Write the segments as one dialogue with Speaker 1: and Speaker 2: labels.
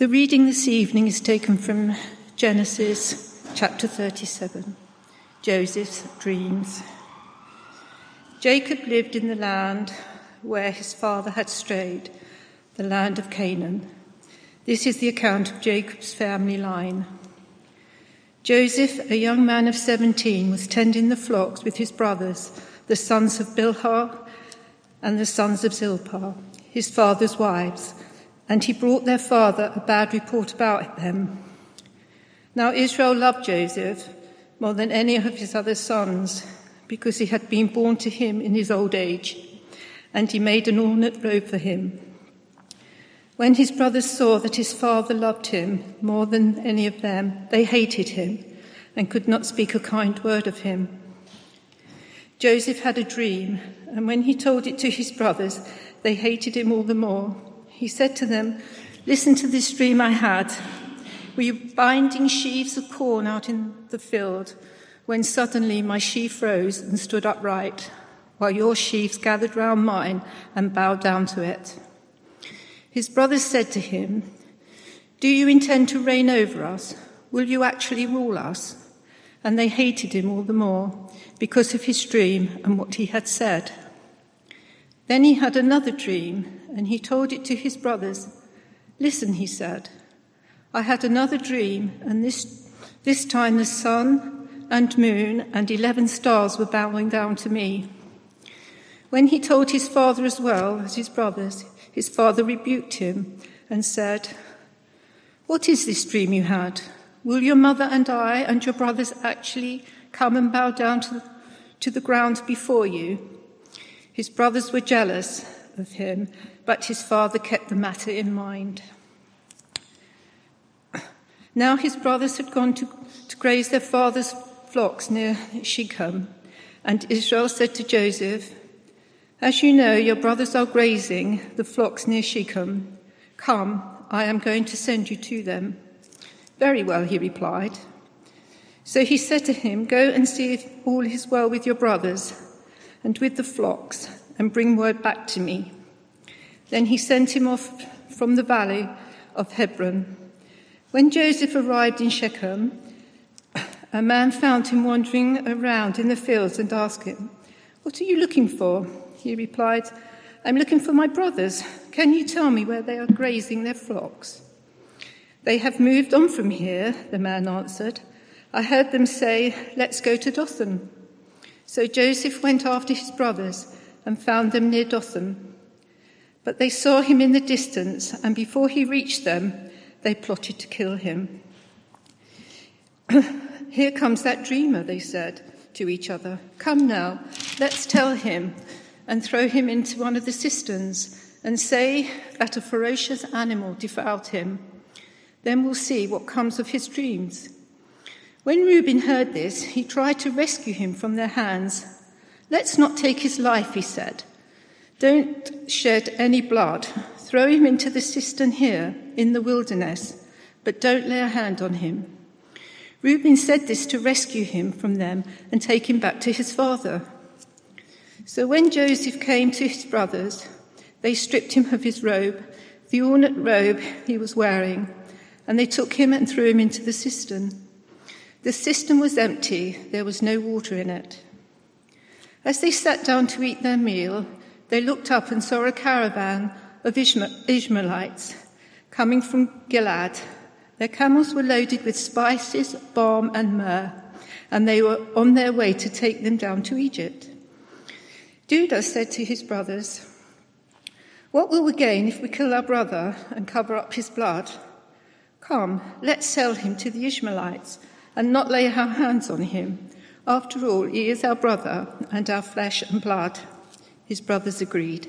Speaker 1: The reading this evening is taken from Genesis chapter 37, Joseph's dreams. Jacob lived in the land where his father had strayed, the land of Canaan. This is the account of Jacob's family line. Joseph, a young man of 17, was tending the flocks with his brothers, the sons of Bilhah and the sons of Zilpah, his father's wives, and he brought their father a bad report about them. Now Israel loved Joseph more than any of his other sons because he had been born to him in his old age, and he made an ornate robe for him. When his brothers saw that his father loved him more than any of them, they hated him and could not speak a kind word of him. Joseph had a dream, and when he told it to his brothers, they hated him all the more. He said to them, Listen to this dream I had. We were binding sheaves of corn out in the field when suddenly my sheaf rose and stood upright, while your sheaves gathered round mine and bowed down to it. His brothers said to him, Do you intend to reign over us? Will you actually rule us? And they hated him all the more because of his dream and what he had said. Then he had another dream, and he told it to his brothers. Listen, he said, I had another dream, and this, this time the sun and moon and eleven stars were bowing down to me. When he told his father as well as his brothers, his father rebuked him and said, What is this dream you had? Will your mother and I and your brothers actually come and bow down to to the ground before you? His brothers were jealous of him, but his father kept the matter in mind. Now his brothers had gone to, to graze their father's flocks near Shechem, and Israel said to Joseph, as you know, your brothers are grazing the flocks near Shechem. Come, I am going to send you to them. Very well, he replied. So he said to him, Go and see if all is well with your brothers and with the flocks, and bring word back to me. Then he sent him off from the valley of Hebron. When Joseph arrived in Shechem, a man found him wandering around in the fields and asked him, What are you looking for? He replied, I'm looking for my brothers. Can you tell me where they are grazing their flocks? They have moved on from here, the man answered. I heard them say, Let's go to Dothan. So Joseph went after his brothers and found them near Dothan. But they saw him in the distance, and before he reached them, they plotted to kill him. Here comes that dreamer, they said to each other. Come now, let's tell him and throw him into one of the cisterns and say that a ferocious animal defiled him. Then we'll see what comes of his dreams. When Reuben heard this, he tried to rescue him from their hands. Let's not take his life, he said. Don't shed any blood. Throw him into the cistern here in the wilderness, but don't lay a hand on him. Reuben said this to rescue him from them and take him back to his father. So when Joseph came to his brothers, they stripped him of his robe, the ornate robe he was wearing, and they took him and threw him into the cistern. The cistern was empty, there was no water in it. As they sat down to eat their meal, they looked up and saw a caravan of Ishmaelites coming from Gilead. Their camels were loaded with spices, balm, and myrrh, and they were on their way to take them down to Egypt. Judah said to his brothers, What will we gain if we kill our brother and cover up his blood? Come, let's sell him to the Ishmaelites and not lay our hands on him. After all, he is our brother and our flesh and blood. His brothers agreed.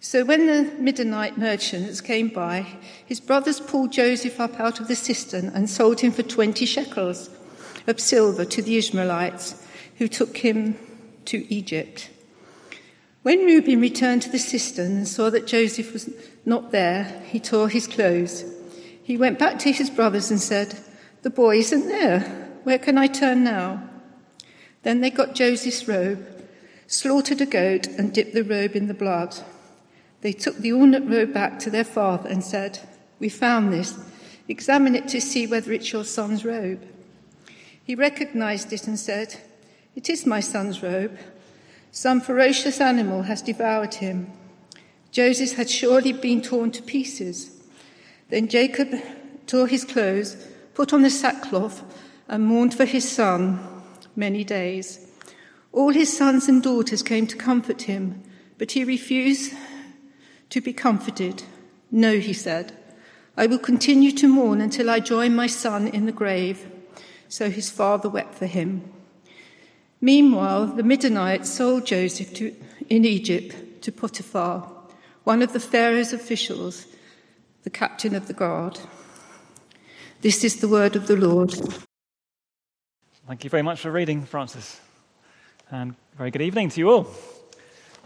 Speaker 1: So when the Midianite merchants came by, his brothers pulled Joseph up out of the cistern and sold him for 20 shekels of silver to the Ishmaelites, who took him to Egypt. When Reuben returned to the cistern and saw that Joseph was not there, he tore his clothes. He went back to his brothers and said, The boy isn't there. Where can I turn now? Then they got Joseph's robe, slaughtered a goat, and dipped the robe in the blood. They took the ornate robe back to their father and said, We found this. Examine it to see whether it's your son's robe. He recognized it and said, It is my son's robe. Some ferocious animal has devoured him. Joseph had surely been torn to pieces. Then Jacob tore his clothes, put on the sackcloth, and mourned for his son many days. All his sons and daughters came to comfort him, but he refused to be comforted. No, he said, I will continue to mourn until I join my son in the grave. So his father wept for him. Meanwhile, the Midianites sold Joseph to, in Egypt to Potiphar, one of the Pharaoh's officials, the captain of the guard. This is the word of the Lord.
Speaker 2: Thank you very much for reading, Francis. And very good evening to you all.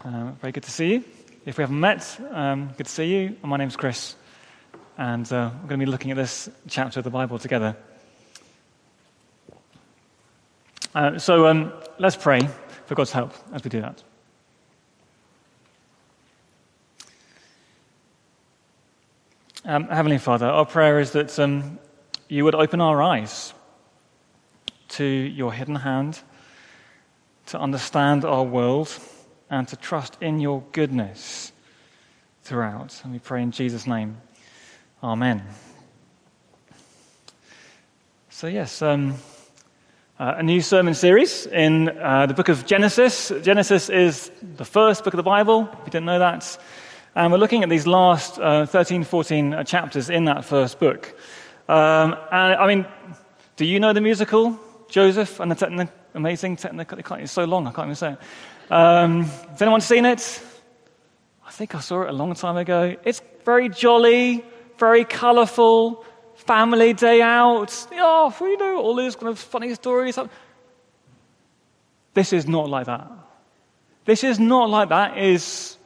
Speaker 2: Uh, very good to see you. If we haven't met, um, good to see you. My name's Chris, and uh, we're going to be looking at this chapter of the Bible together. Uh, so um, let's pray for God's help as we do that. Um, Heavenly Father, our prayer is that um, you would open our eyes to your hidden hand, to understand our world, and to trust in your goodness throughout. And we pray in Jesus' name. Amen. So, yes, um, uh, a new sermon series in uh, the book of Genesis. Genesis is the first book of the Bible, if you didn't know that. And we're looking at these last uh, 13, 14 uh, chapters in that first book. Um, and I mean, do you know the musical, Joseph and the techni- amazing technical? It's so long, I can't even say it. Um, has anyone seen it? I think I saw it a long time ago. It's very jolly, very colourful, family day out. Oh, we know all these kind of funny stories. This is not like that. This is not like that. Is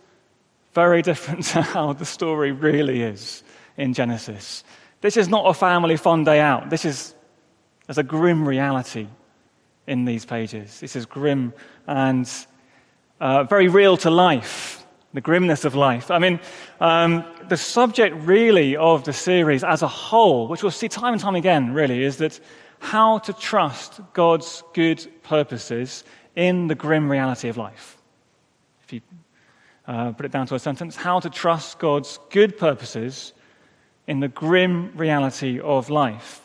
Speaker 2: very different to how the story really is in Genesis. This is not a family fun day out. This is there's a grim reality in these pages. This is grim and uh, very real to life, the grimness of life. I mean, um, the subject really of the series as a whole, which we'll see time and time again, really, is that how to trust God's good purposes in the grim reality of life. If you uh, put it down to a sentence, how to trust God's good purposes in the grim reality of life.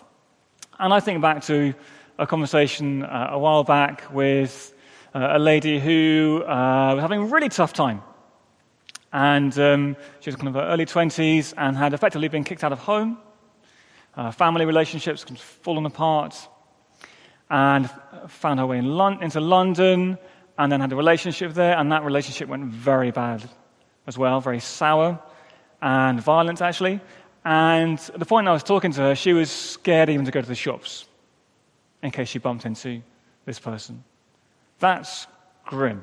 Speaker 2: And I think back to a conversation uh, a while back with uh, a lady who uh, was having a really tough time. And um, she was kind of her early 20s and had effectively been kicked out of home. Family relationships had fallen apart. And found her way in Lon- into London and then had a relationship there. And that relationship went very bad as well, very sour and violent, actually. And at the point I was talking to her, she was scared even to go to the shops in case she bumped into this person. That's grim.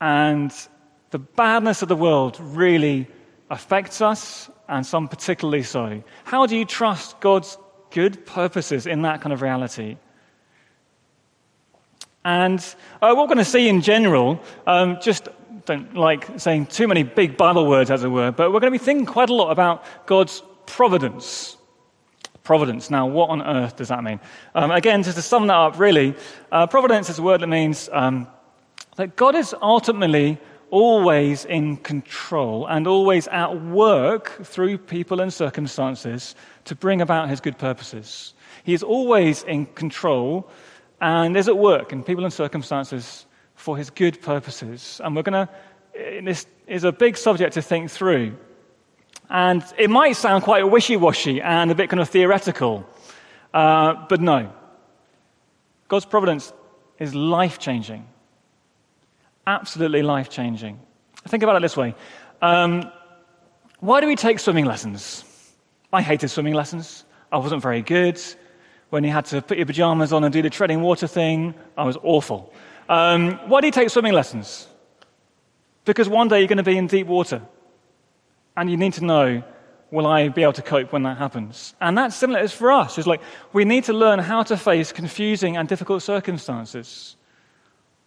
Speaker 2: And the badness of the world really affects us, and some particularly so. How do you trust God's good purposes in that kind of reality? And uh, what we're going to see in general, um, just don't like saying too many big Bible words, as it were, but we're going to be thinking quite a lot about God's providence Providence. Now, what on earth does that mean? Um, again, just to sum that up, really, uh, providence is a word that means um, that God is ultimately always in control and always at work through people and circumstances to bring about his good purposes. He is always in control and is at work in people and circumstances for his good purposes. And we're going to, this is a big subject to think through. And it might sound quite wishy washy and a bit kind of theoretical, uh, but no. God's providence is life changing. Absolutely life changing. Think about it this way um, Why do we take swimming lessons? I hated swimming lessons. I wasn't very good. When you had to put your pajamas on and do the treading water thing, I was awful. Um, why do you take swimming lessons? Because one day you're going to be in deep water. And you need to know, will I be able to cope when that happens? And that's similar as for us. It's like we need to learn how to face confusing and difficult circumstances.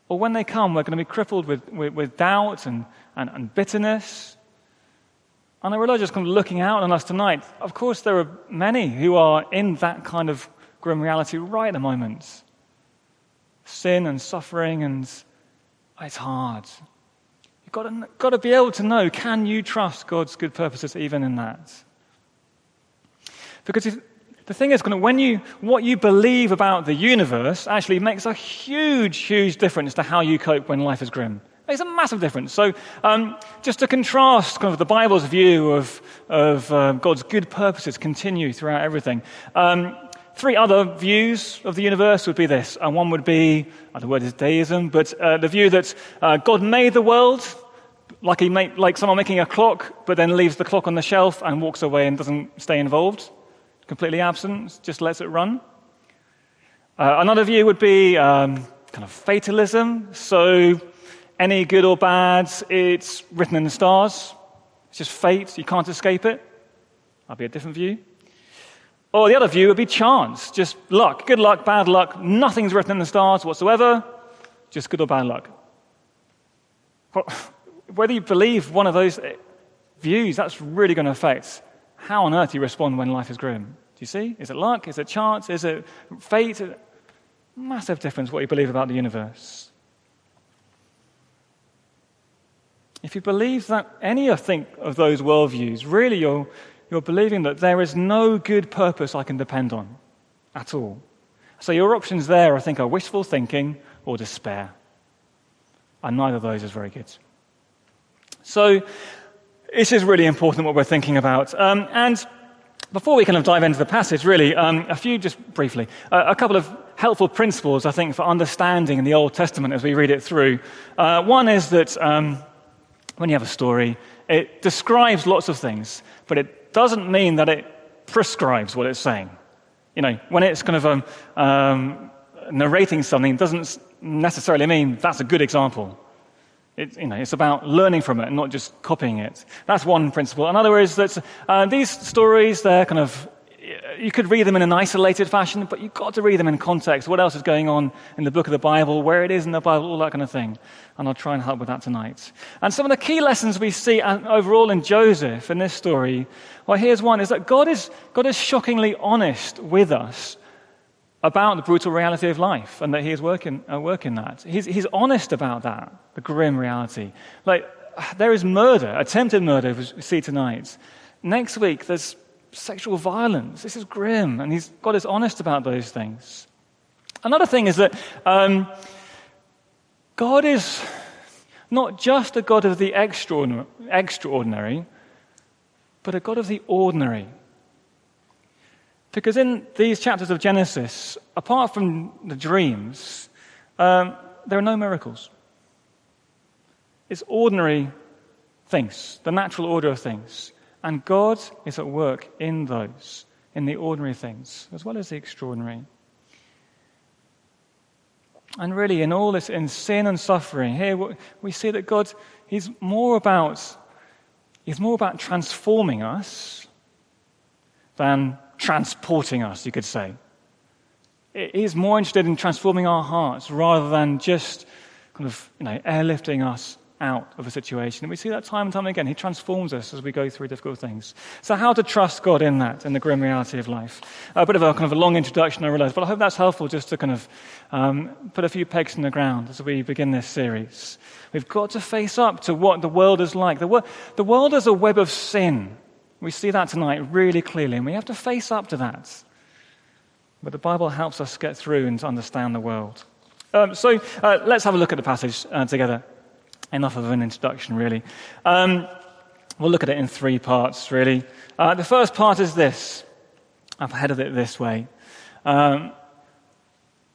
Speaker 2: Or when they come, we're going to be crippled with, with, with doubt and, and, and bitterness. And I realize just kind of looking out on us tonight, of course, there are many who are in that kind of grim reality right at the moment. Sin and suffering, and it's hard. You've got to, got to be able to know can you trust God's good purposes even in that? Because if, the thing is, when you, what you believe about the universe actually makes a huge, huge difference to how you cope when life is grim. Makes a massive difference. So, um, just to contrast kind of the Bible's view of, of uh, God's good purposes continue throughout everything. Um, three other views of the universe would be this. And one would be, uh, the word is deism, but uh, the view that uh, God made the world like, he make, like someone making a clock, but then leaves the clock on the shelf and walks away and doesn't stay involved. Completely absent, just lets it run. Uh, another view would be um, kind of fatalism. So any good or bad, it's written in the stars. It's just fate. You can't escape it. That'd be a different view. Or the other view would be chance, just luck, good luck, bad luck. Nothing's written in the stars whatsoever, just good or bad luck. Well, Whether you believe one of those eh, views, that's really going to affect how on earth you respond when life is grim. Do you see? Is it luck? Is it chance? Is it fate? Massive difference what you believe about the universe. If you believe that any of those worldviews, really you're, you're believing that there is no good purpose I can depend on at all. So your options there, I think, are wishful thinking or despair. And neither of those is very good. So this is really important what we're thinking about. Um, and before we kind of dive into the passage, really, um, a few just briefly, uh, a couple of helpful principles, I think, for understanding in the Old Testament as we read it through. Uh, one is that um, when you have a story, it describes lots of things, but it doesn't mean that it prescribes what it's saying. You know, when it's kind of um, um, narrating something, doesn't necessarily mean that's a good example. It, you know, it's about learning from it and not just copying it. That's one principle. Another is that uh, these stories, they're kind of you could read them in an isolated fashion, but you've got to read them in context. What else is going on in the book of the Bible, where it is in the Bible, all that kind of thing. And I'll try and help with that tonight. And some of the key lessons we see uh, overall in Joseph in this story, well, here's one, is that God is, God is shockingly honest with us about the brutal reality of life and that he is working, uh, working that. He's, he's honest about that, the grim reality. Like, there is murder, attempted murder, as we see tonight. Next week, there's sexual violence. This is grim, and he's, God is honest about those things. Another thing is that um, God is not just a God of the extraordinary, but a God of the ordinary. Because in these chapters of Genesis, apart from the dreams, um, there are no miracles. It's ordinary things, the natural order of things. And God is at work in those, in the ordinary things, as well as the extraordinary. And really, in all this, in sin and suffering, here we see that God, He's more about, He's more about transforming us than transporting us, you could say. He's more interested in transforming our hearts rather than just kind of, you know, airlifting us out of a situation. And we see that time and time again. He transforms us as we go through difficult things. So, how to trust God in that, in the grim reality of life? A bit of a kind of a long introduction, I realize, but I hope that's helpful just to kind of um, put a few pegs in the ground as we begin this series. We've got to face up to what the world is like. The, wor- the world is a web of sin. We see that tonight really clearly, and we have to face up to that. But the Bible helps us get through and understand the world. Um, so uh, let's have a look at the passage uh, together enough of an introduction, really. Um, we'll look at it in three parts, really. Uh, the first part is this. I've headed it this way. Um,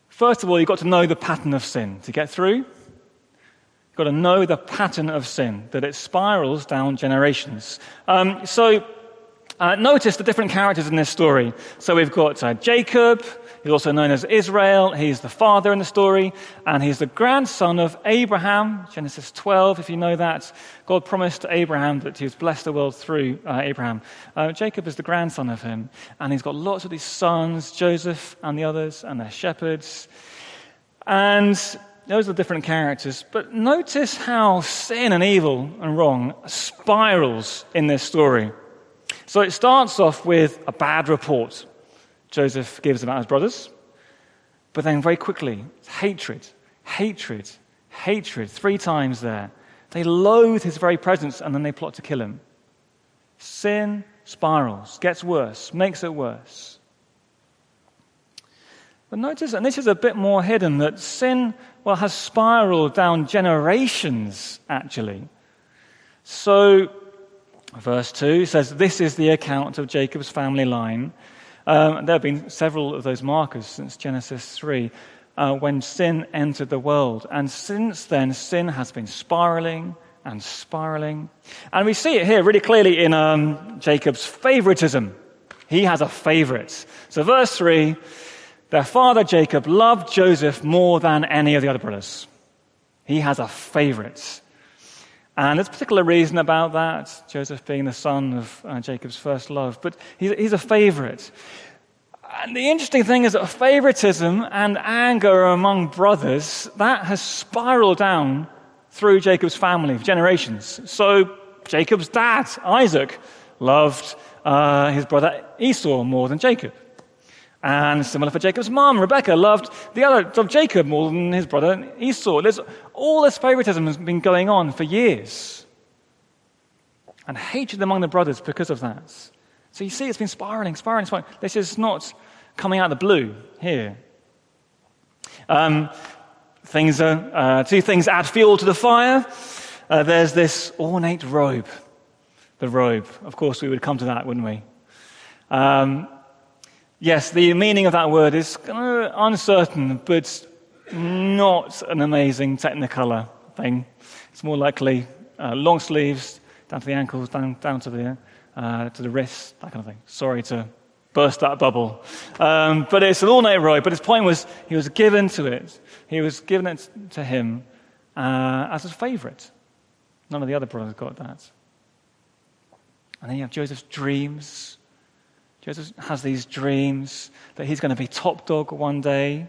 Speaker 2: first of all, you've got to know the pattern of sin to get through. You've got to know the pattern of sin, that it spirals down generations. Um, so, uh, notice the different characters in this story. So, we've got uh, Jacob, He's also known as Israel. He's the father in the story, and he's the grandson of Abraham. Genesis 12, if you know that. God promised Abraham that he would bless the world through uh, Abraham. Uh, Jacob is the grandson of him, and he's got lots of these sons, Joseph and the others, and their shepherds. And those are different characters. But notice how sin and evil and wrong spirals in this story. So it starts off with a bad report Joseph gives about his brothers. But then very quickly, hatred, hatred, hatred, three times there. They loathe his very presence and then they plot to kill him. Sin spirals, gets worse, makes it worse. But notice, and this is a bit more hidden, that sin, well, has spiraled down generations, actually. So, verse 2 says, This is the account of Jacob's family line. Um, there have been several of those markers since Genesis 3 uh, when sin entered the world. And since then, sin has been spiraling and spiraling. And we see it here really clearly in um, Jacob's favoritism. He has a favorite. So, verse 3 their father Jacob loved Joseph more than any of the other brothers. He has a favorite. And there's a particular reason about that, Joseph being the son of uh, Jacob's first love, but he's, he's a favorite. And the interesting thing is that favoritism and anger among brothers, that has spiraled down through Jacob's family for generations. So Jacob's dad, Isaac, loved uh, his brother Esau more than Jacob. And similar for Jacob's mom, Rebecca loved the other Jacob more than his brother Esau. There's, all this favoritism has been going on for years. And hatred among the brothers because of that. So you see, it's been spiraling, spiraling, spiraling. This is not coming out of the blue here. Um, things are, uh, two things add fuel to the fire. Uh, there's this ornate robe. The robe. Of course, we would come to that, wouldn't we? Um, Yes, the meaning of that word is uncertain, but not an amazing technicolor thing. It's more likely uh, long sleeves down to the ankles, down, down to, the, uh, to the wrists, that kind of thing. Sorry to burst that bubble. Um, but it's an ornate robe. But his point was he was given to it. He was given it to him uh, as his favorite. None of the other brothers got that. And then you have Joseph's dreams. Joseph has these dreams that he's going to be top dog one day,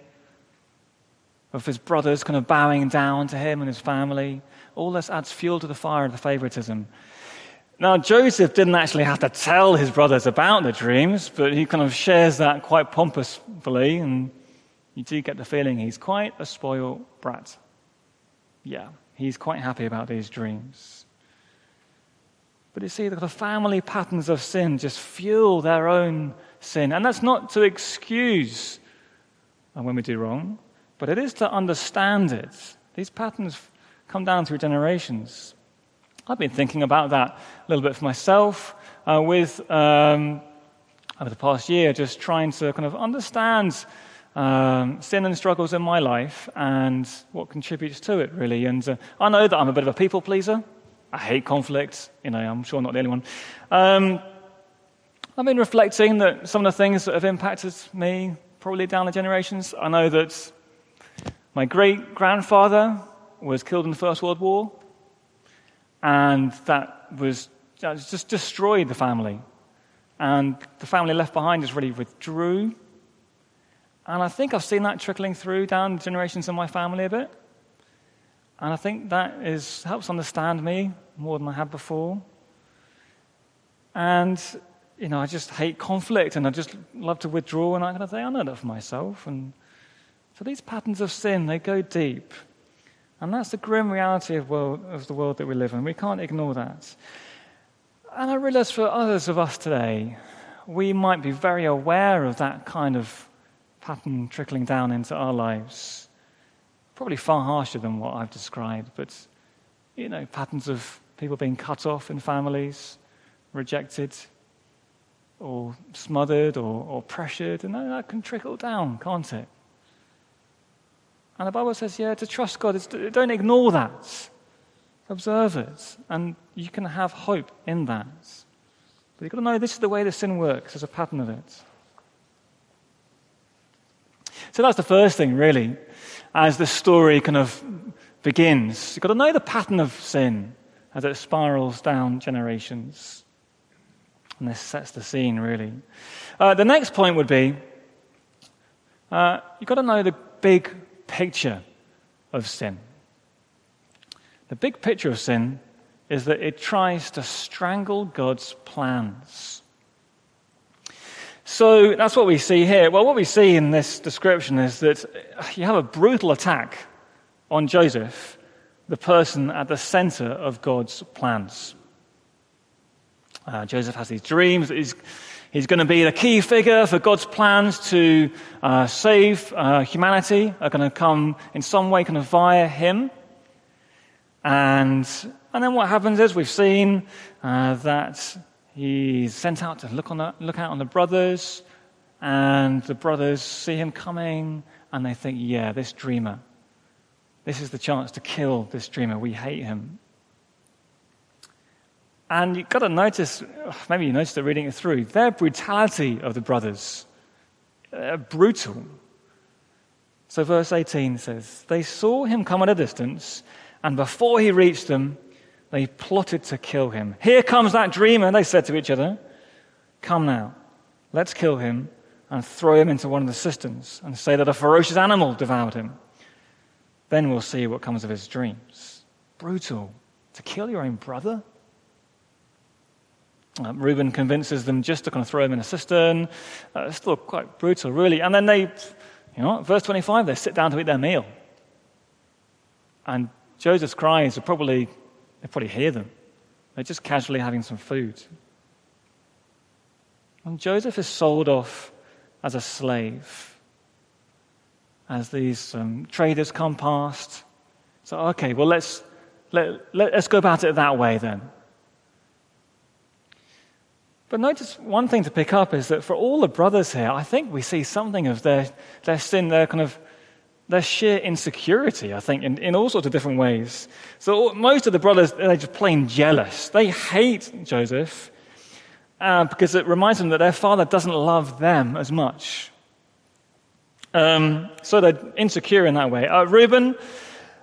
Speaker 2: of his brothers kind of bowing down to him and his family. All this adds fuel to the fire of the favoritism. Now, Joseph didn't actually have to tell his brothers about the dreams, but he kind of shares that quite pompously, and you do get the feeling he's quite a spoiled brat. Yeah, he's quite happy about these dreams. But you see, the family patterns of sin just fuel their own sin. And that's not to excuse when we do wrong, but it is to understand it. These patterns come down through generations. I've been thinking about that a little bit for myself uh, with, um, over the past year, just trying to kind of understand um, sin and struggles in my life and what contributes to it, really. And uh, I know that I'm a bit of a people pleaser. I hate conflict. You know, I'm sure not the only one. Um, I've been reflecting that some of the things that have impacted me, probably down the generations, I know that my great grandfather was killed in the First World War, and that was just destroyed the family. And the family left behind just really withdrew. And I think I've seen that trickling through down the generations in my family a bit. And I think that is, helps understand me more than I have before. And, you know, I just hate conflict and I just love to withdraw and I kind of say, I know that for myself. And so these patterns of sin, they go deep. And that's the grim reality of, world, of the world that we live in. We can't ignore that. And I realize for others of us today, we might be very aware of that kind of pattern trickling down into our lives probably far harsher than what I've described, but, you know, patterns of people being cut off in families, rejected, or smothered, or, or pressured, and that can trickle down, can't it? And the Bible says, yeah, to trust God, don't ignore that. Observe it, and you can have hope in that. But you've got to know this is the way the sin works, there's a pattern of it. So that's the first thing, really as the story kind of begins. You've got to know the pattern of sin as it spirals down generations. And this sets the scene, really. Uh, the next point would be uh, you've got to know the big picture of sin. The big picture of sin is that it tries to strangle God's plans. So that's what we see here. Well, what we see in this description is that you have a brutal attack on Joseph, the person at the center of God's plans. Uh, Joseph has these dreams. He's, he's going to be the key figure for God's plans to uh, save uh, humanity, are going to come in some way kind of via him. And, and then what happens is we've seen uh, that he's sent out to look, on the, look out on the brothers, and the brothers see him coming, and they think, yeah, this dreamer, this is the chance to kill this dreamer. We hate him. And you've got to notice, maybe you noticed it reading it through, their brutality of the brothers, uh, brutal. So, verse 18 says, They saw him come at a distance and before he reached them, they plotted to kill him. Here comes that dreamer, they said to each other. Come now, let's kill him and throw him into one of the cisterns and say that a ferocious animal devoured him. Then we'll see what comes of his dreams. Brutal. To kill your own brother? Uh, Reuben convinces them just to kind of throw him in a cistern. Uh, still quite brutal, really. And then they, you know, verse 25, they sit down to eat their meal. And Joseph's cries are probably, they probably hear them. They're just casually having some food. And Joseph is sold off as a slave. As these um, traders come past. So, okay, well, let's, let, let, let's go about it that way then. But notice one thing to pick up is that for all the brothers here, I think we see something of their, their sin, their kind of their sheer insecurity, I think, in, in all sorts of different ways. So most of the brothers, they're just plain jealous. They hate Joseph uh, because it reminds them that their father doesn't love them as much. Um, so they're insecure in that way. Uh, Reuben,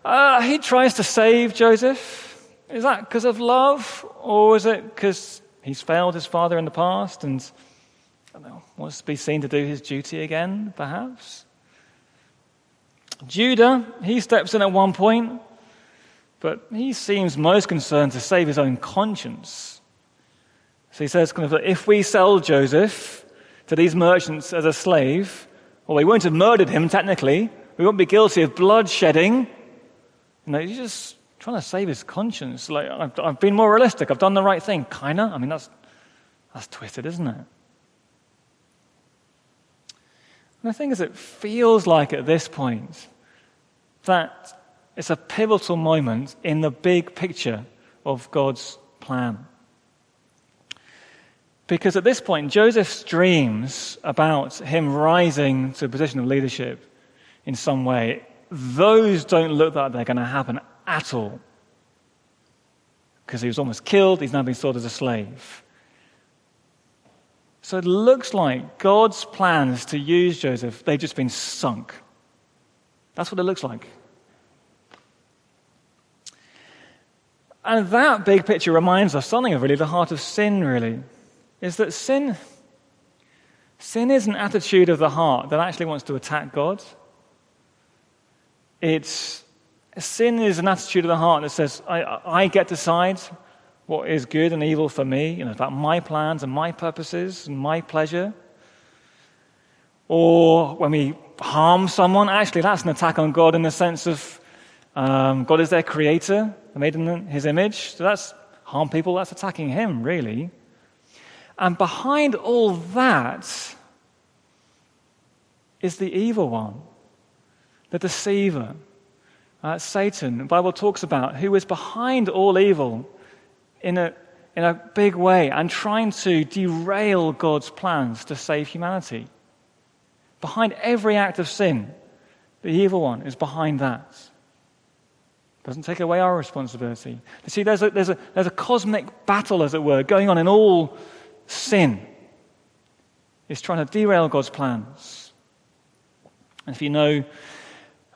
Speaker 2: uh, he tries to save Joseph. Is that because of love, or is it because he's failed his father in the past and know, wants to be seen to do his duty again, perhaps? Judah, he steps in at one point, but he seems most concerned to save his own conscience. So he says, kind of, if we sell Joseph to these merchants as a slave, well, we won't have murdered him technically. We won't be guilty of bloodshedding. You know, he's just trying to save his conscience. Like, I've, I've been more realistic. I've done the right thing. Kinda. I mean, that's, that's twisted, isn't it? And the thing is, it feels like at this point that it's a pivotal moment in the big picture of God's plan. Because at this point, Joseph's dreams about him rising to a position of leadership in some way, those don't look like they're going to happen at all. Because he was almost killed, he's now been sold as a slave. So it looks like God's plans to use Joseph, they've just been sunk. That's what it looks like. And that big picture reminds us something of really the heart of sin, really, is that sin, sin is an attitude of the heart that actually wants to attack God. It's, sin is an attitude of the heart that says, I, I get to decide what is good and evil for me, you know, about my plans and my purposes and my pleasure. Or when we harm someone, actually, that's an attack on God in the sense of um, God is their creator, made in his image. So that's harm people, that's attacking him, really. And behind all that is the evil one, the deceiver, uh, Satan. The Bible talks about who is behind all evil in a, in a big way and trying to derail God's plans to save humanity. Behind every act of sin, the evil one is behind that. Doesn't take away our responsibility. You see, there's a, there's, a, there's a cosmic battle, as it were, going on in all sin. It's trying to derail God's plans. And if you know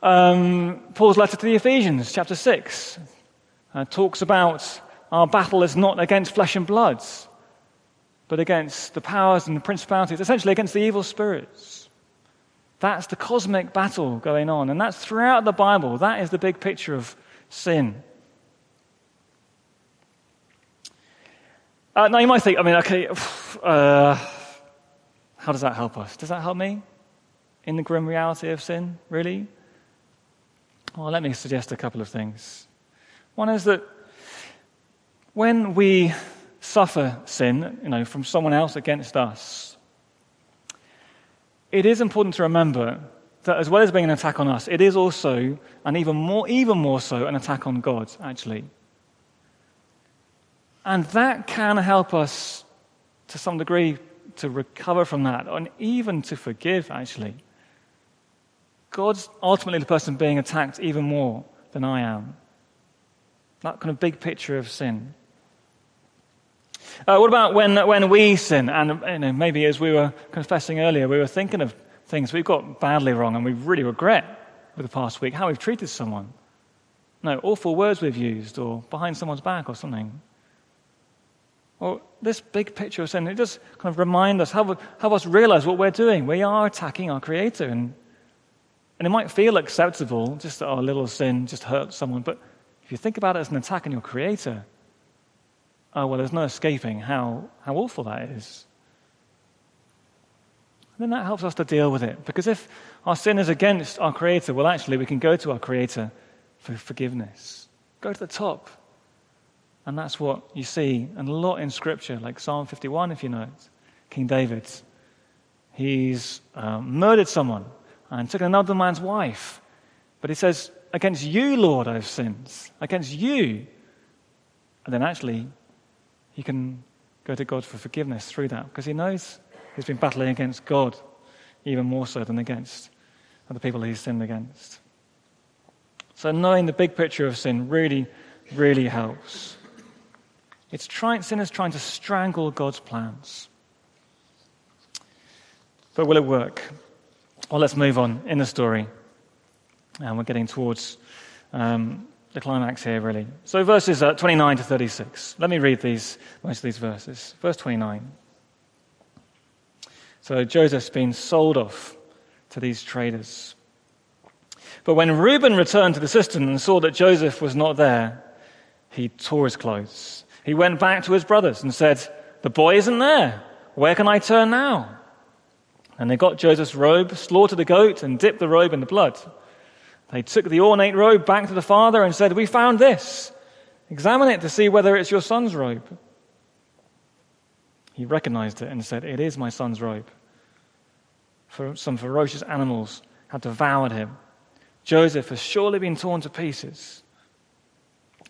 Speaker 2: um, Paul's letter to the Ephesians, chapter 6, uh, talks about our battle is not against flesh and blood, but against the powers and the principalities, essentially against the evil spirits. That's the cosmic battle going on. And that's throughout the Bible. That is the big picture of sin. Uh, now, you might think, I mean, okay, uh, how does that help us? Does that help me in the grim reality of sin, really? Well, let me suggest a couple of things. One is that when we suffer sin, you know, from someone else against us, it is important to remember that as well as being an attack on us, it is also, and even more, even more so, an attack on God, actually. And that can help us to some degree to recover from that and even to forgive, actually. God's ultimately the person being attacked even more than I am. That kind of big picture of sin. Uh, what about when, when we sin? And you know, maybe as we were confessing earlier, we were thinking of things we've got badly wrong and we really regret with the past week, how we've treated someone. No, awful words we've used or behind someone's back or something. Well, this big picture of sin, it does kind of remind us, help, help us realize what we're doing. We are attacking our Creator. And, and it might feel acceptable, just that our little sin just hurt someone. But if you think about it as an attack on your Creator, oh, well, there's no escaping how, how awful that is. And then that helps us to deal with it. Because if our sin is against our Creator, well, actually, we can go to our Creator for forgiveness. Go to the top and that's what you see a lot in Scripture, like Psalm 51, if you know it. King David. He's um, murdered someone and took another man's wife. But he says, Against you, Lord, I've sinned. Against you. And then actually, he can go to God for forgiveness through that because he knows he's been battling against God even more so than against the people he's sinned against. So, knowing the big picture of sin really, really helps. It's trying, sin is trying to strangle God's plans. But will it work? Well, let's move on in the story. And we're getting towards um, the climax here, really. So, verses uh, 29 to 36. Let me read these, most of these verses. Verse 29. So, Joseph's been sold off to these traders. But when Reuben returned to the cistern and saw that Joseph was not there, he tore his clothes he went back to his brothers and said, The boy isn't there. Where can I turn now? And they got Joseph's robe, slaughtered a goat, and dipped the robe in the blood. They took the ornate robe back to the father and said, We found this. Examine it to see whether it's your son's robe. He recognized it and said, It is my son's robe. For some ferocious animals had devoured him. Joseph has surely been torn to pieces.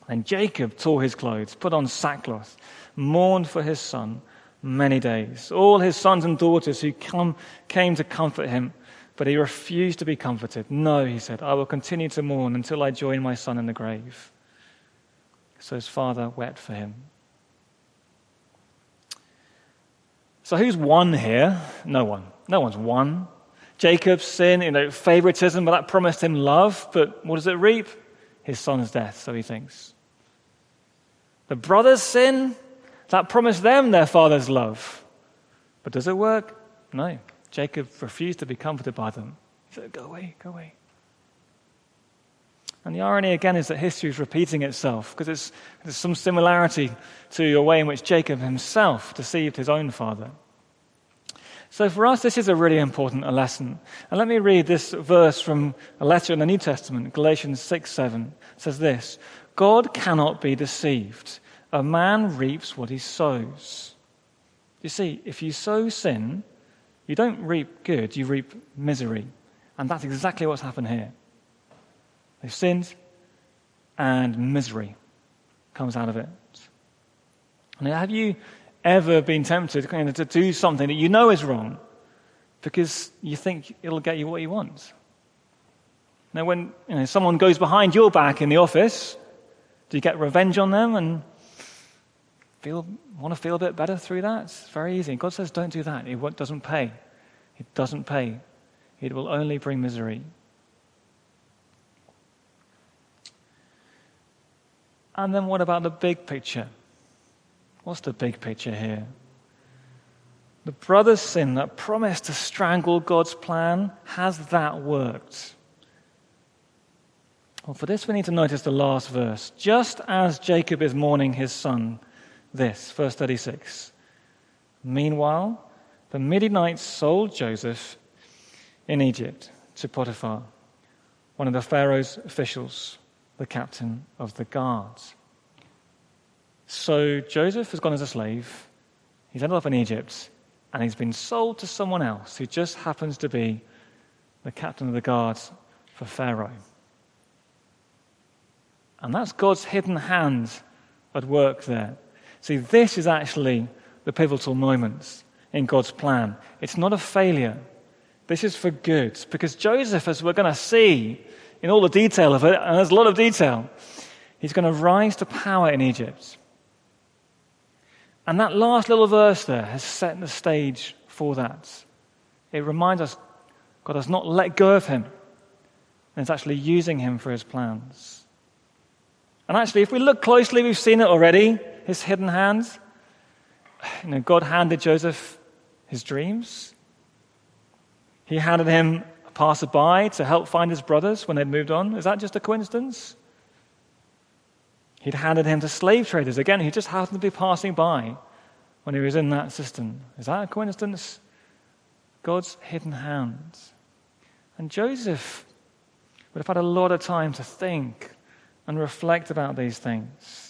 Speaker 2: Then Jacob tore his clothes, put on sackcloth, mourned for his son many days. All his sons and daughters who come, came to comfort him, but he refused to be comforted. No, he said, I will continue to mourn until I join my son in the grave. So his father wept for him. So who's won here? No one. No one's won. Jacob's sin, you know, favoritism, but that promised him love. But what does it reap? His son's death, so he thinks. The brothers sin, that promised them their father's love. But does it work? No. Jacob refused to be comforted by them. He said, Go away, go away. And the irony again is that history is repeating itself because there's some similarity to a way in which Jacob himself deceived his own father. So for us, this is a really important lesson. And let me read this verse from a letter in the New Testament, Galatians 6 7. It says this God cannot be deceived. A man reaps what he sows. You see, if you sow sin, you don't reap good, you reap misery. And that's exactly what's happened here. They've sinned, and misery comes out of it. Now, have you ever been tempted to do something that you know is wrong because you think it'll get you what you want? Now, when you know, someone goes behind your back in the office do you get revenge on them and feel, want to feel a bit better through that? It's very easy. God says, don't do that. It doesn't pay. It doesn't pay. It will only bring misery. And then what about the big picture? What's the big picture here? The brother's sin, that promised to strangle God's plan, has that worked? Well, for this, we need to notice the last verse. Just as Jacob is mourning his son, this, verse 36. Meanwhile, the Midianites sold Joseph in Egypt to Potiphar, one of the Pharaoh's officials, the captain of the guards. So Joseph has gone as a slave, he's ended up in Egypt, and he's been sold to someone else who just happens to be the captain of the guards for Pharaoh. And that's God's hidden hand at work there. See, this is actually the pivotal moment in God's plan. It's not a failure. This is for good. Because Joseph, as we're going to see in all the detail of it, and there's a lot of detail, he's going to rise to power in Egypt. And that last little verse there has set the stage for that. It reminds us God has not let go of him and is actually using him for his plans. And actually, if we look closely, we've seen it already his hidden hand. You know, God handed Joseph his dreams. He handed him a passerby to help find his brothers when they'd moved on. Is that just a coincidence? He'd handed him to slave traders. Again, he just happened to be passing by when he was in that system. Is that a coincidence? God's hidden hand. And Joseph would have had a lot of time to think and reflect about these things.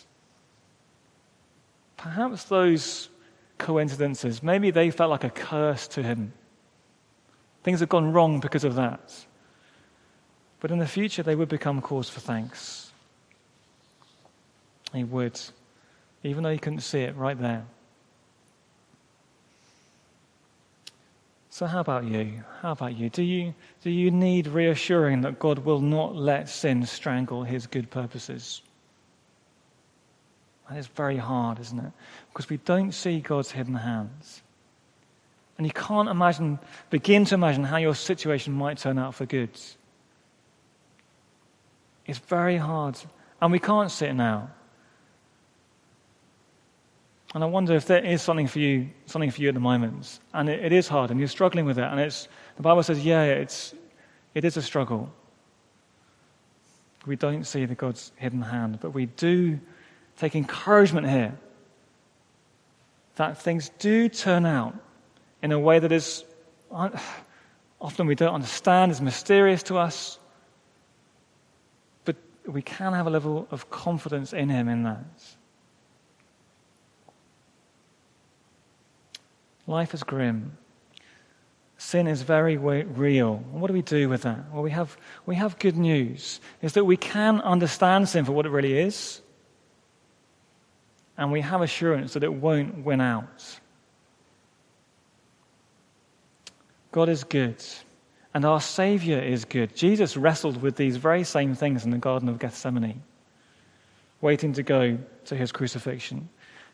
Speaker 2: Perhaps those coincidences, maybe they felt like a curse to him. Things have gone wrong because of that. But in the future, they would become cause for thanks. He would, even though he couldn't see it right there. So, how about you? How about you? Do you, do you need reassuring that God will not let sin strangle his good purposes? That is very hard, isn't it? Because we don't see God's hidden hands. And you can't imagine, begin to imagine how your situation might turn out for good. It's very hard. And we can't sit now. And I wonder if there is something for you, something for you at the moment. And it, it is hard, and you're struggling with it. And it's, the Bible says, yeah, it's, it is a struggle. We don't see the God's hidden hand, but we do take encouragement here that things do turn out in a way that is often we don't understand, is mysterious to us. But we can have a level of confidence in Him in that. Life is grim. Sin is very real. What do we do with that? Well, we have, we have good news is that we can understand sin for what it really is, and we have assurance that it won't win out. God is good, and our Savior is good. Jesus wrestled with these very same things in the Garden of Gethsemane, waiting to go to his crucifixion.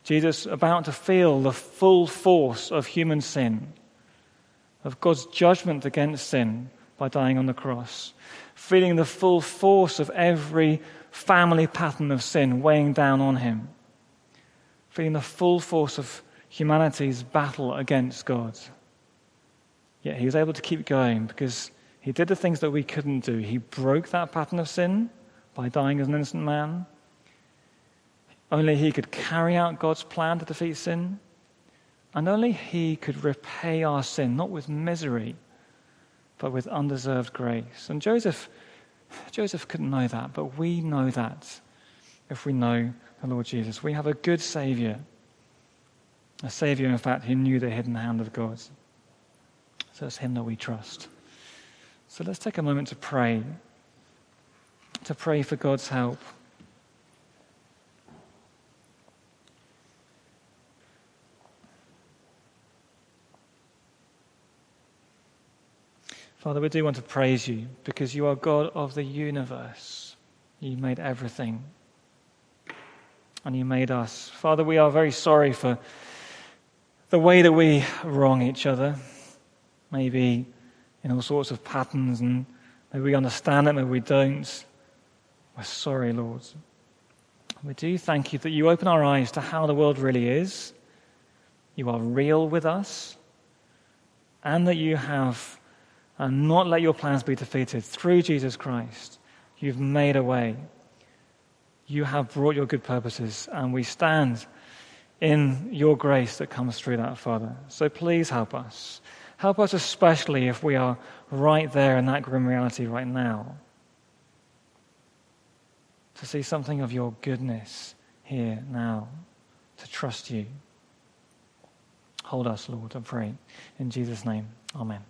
Speaker 2: Jesus about to feel the full force of human sin, of God's judgment against sin by dying on the cross, feeling the full force of every family pattern of sin weighing down on him, feeling the full force of humanity's battle against God. Yet he was able to keep going because he did the things that we couldn't do. He broke that pattern of sin by dying as an innocent man. Only He could carry out God's plan to defeat sin. And only He could repay our sin, not with misery, but with undeserved grace. And Joseph, Joseph couldn't know that, but we know that if we know the Lord Jesus. We have a good Savior. A Savior, in fact, who knew the hidden hand of God. So it's Him that we trust. So let's take a moment to pray, to pray for God's help. Father, we do want to praise you because you are God of the universe. You made everything. And you made us. Father, we are very sorry for the way that we wrong each other. Maybe in all sorts of patterns, and maybe we understand it, maybe we don't. We're sorry, Lord. We do thank you that you open our eyes to how the world really is. You are real with us. and that you have and not let your plans be defeated through Jesus Christ. You've made a way. You have brought your good purposes, and we stand in your grace that comes through that, Father. So please help us. Help us, especially if we are right there in that grim reality right now, to see something of your goodness here now, to trust you. Hold us, Lord, I pray. In Jesus' name, amen.